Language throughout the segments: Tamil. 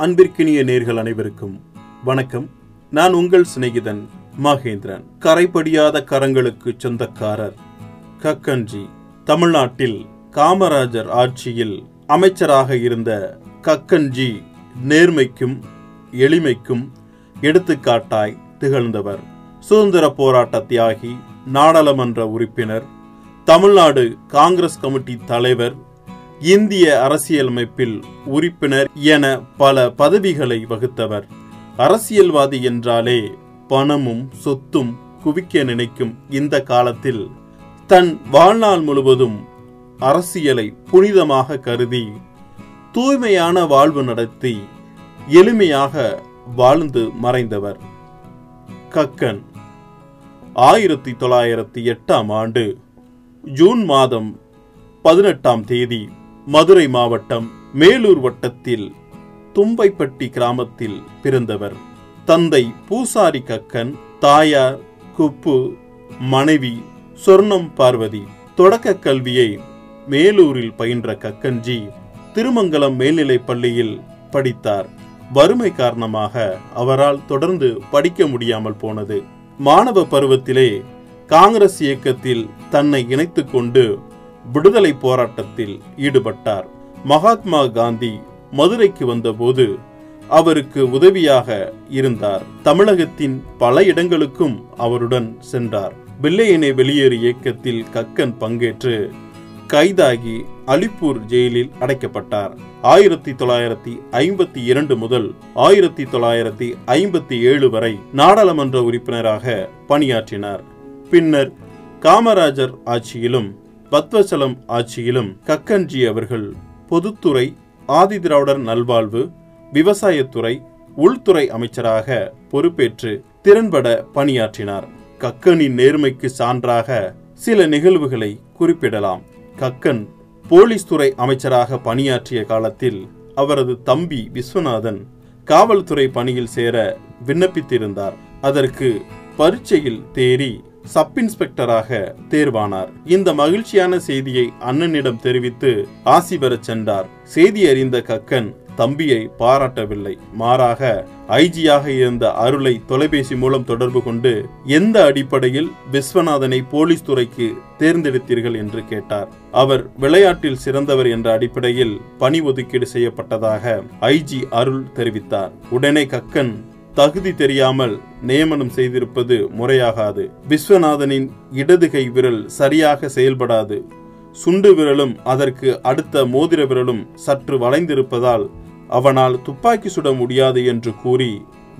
அன்பிற்கினிய நேர்கள் அனைவருக்கும் வணக்கம். நான் உங்கள் சிநேகிதன் மகேந்திரன். கரைபடியாத கரங்களுக்கு சொந்தக்காரர் கக்கன்ஜி. தமிழ்நாட்டில் காமராஜர் ஆட்சியில் அமைச்சராக இருந்த கக்கன்ஜி நேர்மைக்கும் எளிமைக்கும் எடுத்துக்காட்டாய் திகழ்ந்தவர். சுதந்திர போராட்ட தியாகி நாடாளுமன்ற உறுப்பினர் தமிழ்நாடு காங்கிரஸ் கமிட்டி தலைவர் இந்திய அரசியலமைப்பில் உறுப்பினர் என பல பதவிகளை வகுத்தவர். அரசியல்வாதி என்றாலே பணமும் சொத்தும் குவிக்க நினைக்கும் இந்த காலத்தில் தன் வாழ்நாள் முழுவதும் அரசியலை புனிதமாக கருதி தூய்மையான வாழ்வு நடத்தி எளிமையாக வாழ்ந்து மறைந்தவர். கக்கன் ஆயிரத்தி தொள்ளாயிரத்தி எட்டாம் ஆண்டு ஜூன் மாதம் பதினெட்டாம் தேதி மதுரை மாவட்டம் மேலூர் வட்டத்தில் தும்பைப்பட்டி கிராமத்தில் பிறந்தவர். தந்தை பூசாரி கக்கன் தாயார் குப்பு மனைவி சொர்ணம் பார்வதி. தொடக்க கல்வியை மேலூரில் பயின்ற கக்கன்ஜி திருமங்கலம் மேல்நிலைப் பள்ளியில் படித்தார். வறுமை காரணமாக அவரால் தொடர்ந்து படிக்க முடியாமல் போனது. மாணவ பருவத்திலே காங்கிரஸ் இயக்கத்தில் தன்னை இணைத்துக்கொண்டு விடுதலை போராட்டத்தில் ஈடுபட்டார். மகாத்மா காந்தி மதுரைக்கு வந்தபோது அவருக்கு உதவியாக இருந்தார். தமிழகத்தின் பல இடங்களுக்கும் அவருடன் சென்றார். வெள்ளையனே வெளியேறு இயக்கத்தில் கக்கன் பங்கேற்று கைதாகி அலிப்பூர் ஜெயிலில் அடைக்கப்பட்டார். ஆயிரத்தி தொள்ளாயிரத்தி ஐம்பத்தி இரண்டு முதல் ஆயிரத்தி தொள்ளாயிரத்தி ஐம்பத்தி ஏழு வரை நாடாளுமன்ற உறுப்பினராக பணியாற்றினார். பின்னர் காமராஜர் ஆட்சியிலும் பத்வசலம் ஆட்சியிலும் கக்கன்ஜி அவர்கள் பொதுத்துறை ஆதிதிராவிடர் நல்வாழ்வு விவசாயத்துறை உள்துறை அமைச்சராக பொறுப்பேற்று திறன்பட பணியாற்றினார். கக்கனின் நேர்மைக்கு சான்றாக சில நிகழ்வுகளை குறிப்பிடலாம். கக்கன் போலீஸ் துறை அமைச்சராக பணியாற்றிய காலத்தில் அவரது தம்பி விஸ்வநாதன் காவல்துறை பணியில் சேர விண்ணப்பித்திருந்தார். அதற்கு பரீட்சையில் தேறி சப் இன்ஸ்பெக்டராக தேர்வானார். இந்த மகிழ்ச்சியான செய்தியை அண்ணனிடம் தெரிவித்து ஆசி பெறச் சென்றார். செய்தி அறிந்த கக்கன் தம்பியை பாராட்டவில்லை. மாறாக ஐஜியாக இருந்த அருளை தொலைபேசி மூலம் தொடர்பு கொண்டு எந்த அடிப்படையில் விஸ்வநாதனை போலீஸ் துறைக்கு தேர்ந்தெடுத்தீர்கள் என்று கேட்டார். அவர் விளையாட்டில் சிறந்தவர் என்ற அடிப்படையில் பணி ஒதுக்கீடு செய்யப்பட்டதாக ஐஜி அருள் தெரிவித்தார். உடனே கக்கன் தகுதி தெரியாமல் நியமனம் செய்திருப்பது முறையாகாது. விஸ்வநாதனின் இடது கை விரல் சரியாக செயல்படாது. சுண்டு விரலும் அதற்கு அடுத்த மோதிர விரலும் சற்று வளைந்திருப்பதால் அவனால் துப்பாக்கி சுட முடியாது என்று கூறி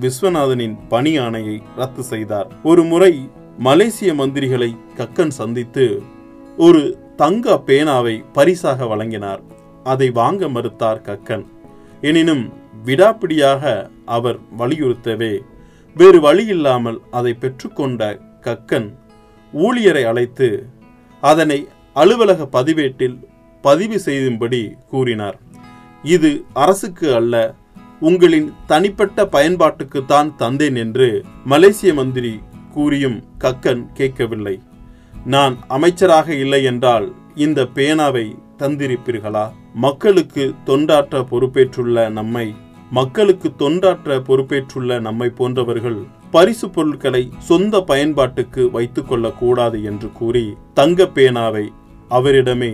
விஸ்வநாதனின் பணி ஆணையை ரத்து செய்தார். ஒரு முறை மலேசிய மந்திரிகளை கக்கன் சந்தித்து ஒரு தங்க பேனாவை பரிசாக வழங்கினார். அதை வாங்க மறுத்தார் கக்கன். எனினும் விடாப்பிடியாக அவர் வலியுறுத்தவே. வேறு வழியில்லாமல் அதை பெற்றுக்கொண்ட கக்கன் ஊழியரை அழைத்து அதனை அலுவலக பதிவேட்டில் பதிவு செய்யும்படி கூறினார். இது அரசுக்கு அல்ல உங்களின் தனிப்பட்ட பயன்பாட்டுக்குத்தான் தந்தேன் என்று மலேசிய மந்திரி கூறியும் கக்கன் கேட்கவில்லை. நான் அமைச்சராக இல்லை என்றால் இந்த பேனாவை தந்திருப்பீர்களா? மக்களுக்கு தொண்டாற்ற பொறுப்பேற்றுள்ள நம்மை மக்களுக்கு தொண்டாற்ற பொறுப்பேற்றுள்ள நம்மை போன்றவர்கள் பரிசு பொருட்களை சொந்த பயன்பாட்டுக்கு வைத்துக் கொள்ளக்கூடாது என்று கூறி தங்க பேனாவை அவரிடமே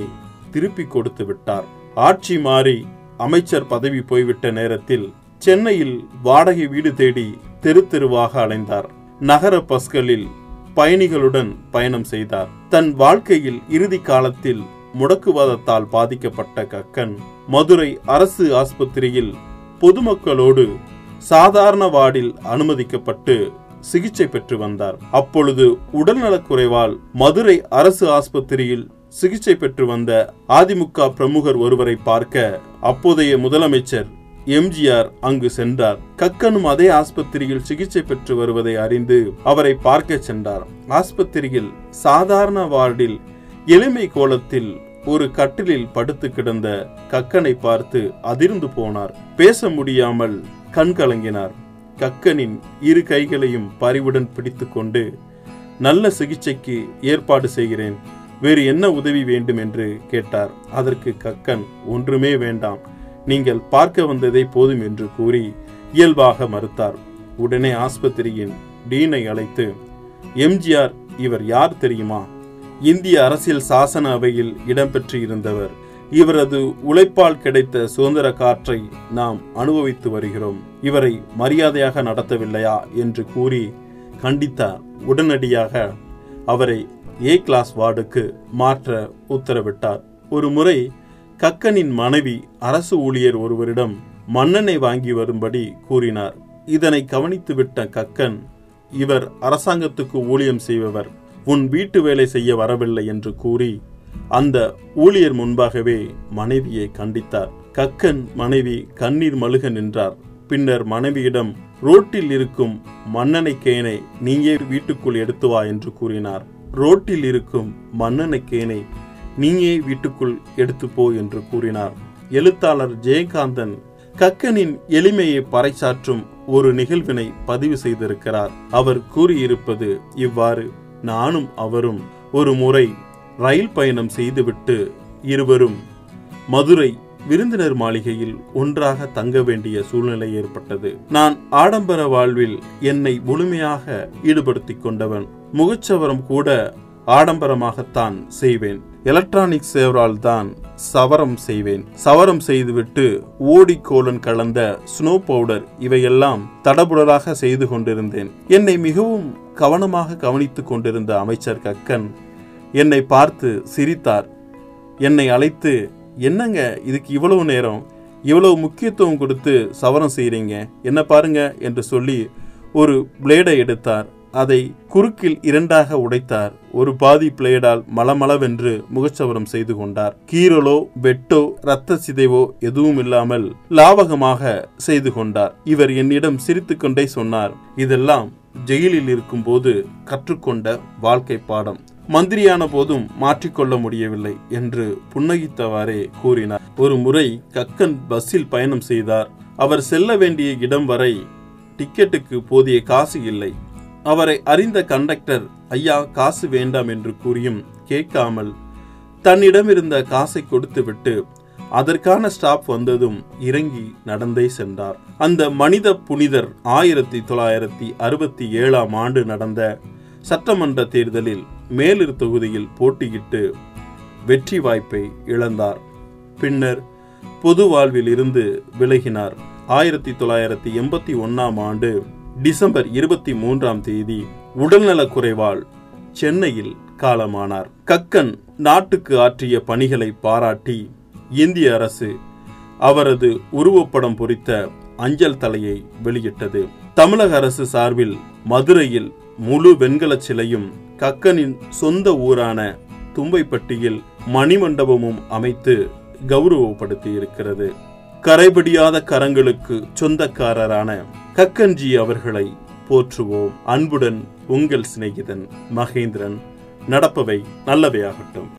திருப்பி கொடுத்து விட்டார். ஆட்சி மாறி அமைச்சர் பதவி போய்விட்ட நேரத்தில் சென்னையில் வாடகை வீடு தேடி தெரு தெருவாக அலைந்தார். நகர பஸ்களில் பயணிகளுடன் பயணம் செய்தார். தன் வாழ்க்கையில் இறுதி காலத்தில் முடக்குவாதத்தால் பாதிக்கப்பட்ட கக்கன் மதுரை அரசு ஆஸ்பத்திரியில் பொதுமக்களோடு சாதாரண வார்டில் அனுமதிக்கப்பட்டு சிகிச்சை பெற்று வந்தார். அப்பொழுது உடல்நலக்குறைவால் மதுரை அரசு ஆஸ்பத்திரியில் சிகிச்சை பெற்று வந்த அதிமுக பிரமுகர் ஒருவரை பார்க்க அப்போதைய முதலமைச்சர் எம்ஜிஆர் அங்கு சென்றார். கக்கனும் அதே ஆஸ்பத்திரியில் சிகிச்சை பெற்று வருவதை அறிந்து அவரை பார்க்க சென்றார். ஆஸ்பத்திரியில் சாதாரண வார்டில் எளிமை கோலத்தில் ஒரு கட்டிலில் படுத்து கிடந்த கக்கனை பார்த்து அதிர்ந்து போனார். பேச முடியாமல் கண் கலங்கினார். கக்கனின் இரு கைகளையும் பரிவுடன் பிடித்துக்கொண்டு நல்ல சிகிச்சைக்கு ஏற்பாடு செய்கிறேன். வேறு என்ன உதவி வேண்டும்? என்று கேட்டார். அதற்கு கக்கன் ஒன்றுமே வேண்டாம். நீங்கள் பார்க்க வந்ததே போதும் என்று கூறி இயல்பாக மறுத்தார். உடனே ஆஸ்பத்திரியின் டீனை அழைத்து எம்ஜிஆர் இவர் யார் தெரியுமா? இந்திய அரசியல் சாசன அவையில் இடம்பெற்று இருந்தவர் இவரது உழைப்பால் கிடைத்த சுதந்திர காற்றை நாம் அனுபவித்து வருகிறோம். இவரை மரியாதையாக நடத்தவில்லையா என்று கூறி கண்டித்தார் உடனடியாக அவரை ஏ கிளாஸ் வார்டுக்கு மாற்ற உத்தரவிட்டார். ஒரு முறை கக்கனின் மனைவி அரசு ஊழியர் ஒருவரிடம் மன்னனை வாங்கி வரும்படி கூறினார். இதனை கவனித்துவிட்ட கக்கன் இவர் அரசாங்கத்துக்கு ஊழியம் செய்பவர். உன் வீட்டு வேலை செய்ய வரவில்லை என்று கூறி அந்த ஊழியர் முன்பாகவே மனைவியை கண்டித்தார். கக்கன் மனைவி கண்ணீர் மழுக நின்றார். பின்னர் மனைவியிடம் ரோட்டில் இருக்கும் மன்னனை கேனை நீயே வீட்டுக்குள் எடுத்து வா என்று கூறினார். ரோட்டில் இருக்கும் மன்னனை கேனை நீயே வீட்டுக்குள் எடுத்து போ என்று கூறினார். எழுத்தாளர் ஜெயகாந்தன் கக்கனின் எளிமையை பறைசாற்றும் ஒரு நிகழ்வினை பதிவு செய்திருக்கிறார். அவர் கூறியிருப்பது இவ்வாறு. நானும் அவரும் ஒரு முறை ரயில் பயணம் செய்துவிட்டு இருவரும் மதுரை விருந்தினர் மாளிகையில் ஒன்றாக தங்க வேண்டிய சூழ்நிலை ஏற்பட்டது. நான் ஆடம்பர வாழ்வில் என்னை முழுமையாக ஈடுபடுத்திக் கொண்டவன். முகச்சவரம் கூட ஆடம்பரமாகத்தான் செய்வேன். எலக்ட்ரானிக் சேவரால் தான் சவரம் செய்வேன். சவரம் செய்துவிட்டு ஓடிக்கோலன் கலந்த ஸ்னோ பவுடர் இவையெல்லாம் தடபுடலாக செய்து கொண்டிருந்தேன். என்னை மிகவும் கவனமாக கவனித்துக் கொண்டிருந்த அமைச்சர் கக்கன் என்னை பார்த்து சிரித்தார். என்னை அழைத்து என்னங்க இதுக்கு இவ்வளவு நேரம்? இவ்வளவு முக்கியத்துவம் கொடுத்து சவரம் செய்கிறீங்க என்ன பாருங்க? என்று சொல்லி ஒரு பிளேடை எடுத்தார். அதை குறுக்கில் இரண்டாக உடைத்தார். ஒரு பாதி பிளேடால் மலமளவென்று முகச்சவரம் செய்து கொண்டார். கீரலோ வெட்டோ இரத்த சிதைவோ எதுவும் இல்லாமல் லாவகமாக செய்து கொண்டார். இவர் என்னிடம் சிரித்துக்கொண்டே சொன்னார் இதெல்லாம் ஜெயிலில் இருக்கும்போது கற்றுக்கொண்ட வாழ்க்கை பாடம். மந்திரியான போதும் மாற்றிக்கொள்ள முடியவில்லை என்று புன்னகித்தவாறே கூறினார். ஒரு முறை கக்கன் பஸ்ஸில் பயணம் செய்தார். அவர் செல்ல வேண்டிய இடம் வரை டிக்கெட்டுக்கு போதிய காசு இல்லை. அவரை அறிந்த கண்டக்டர் ஐயா காசு வேண்டாம் என்று கூறியும் கேட்காமல் தன்னிடம் இருந்த காசை கொடுத்துவிட்டு அதற்கான ஸ்டாப் வந்ததும் இறங்கி நடந்தே சென்றார். அந்த மனித புனிதர் ஆயிரத்தி தொள்ளாயிரத்தி அறுபத்தி ஏழாம் ஆண்டு நடந்த சட்டமன்ற தேர்தலில் மேலிரு தொகுதியில் போட்டியிட்டு வெற்றி வாய்ப்பை இழந்தார். பின்னர் பொது வாழ்வில் இருந்து விலகினார். ஆயிரத்தி தொள்ளாயிரத்தி எண்பத்தி ஒன்னாம் ஆண்டு டிசம்பர் இருபத்தி மூன்றாம் தேதி உடல்நலக் குறைவால் சென்னையில் காலமானார். கக்கன் நாட்டுக்கு ஆற்றிய பணிகளை பாராட்டி இந்திய அரசு அவரது உருவப்படம் பொறித்த அஞ்சல் தலையை வெளியிட்டது. தமிழக அரசு சார்பில் மதுரையில் முழு வெண்கலச் சிலையும் கக்கனின் சொந்த ஊரான தும்பைப்பட்டியில் மணிமண்டபமும் அமைத்து கௌரவப்படுத்தி இருக்கிறது கரைபடியாத கரங்களுக்கு சொந்தக்காரரான கக்கன்ஜி அவர்களை போற்றுவோம். அன்புடன் உங்கள் சிநேகிதன் மகேந்திரன். நடப்பவை நல்லவையாகட்டும்.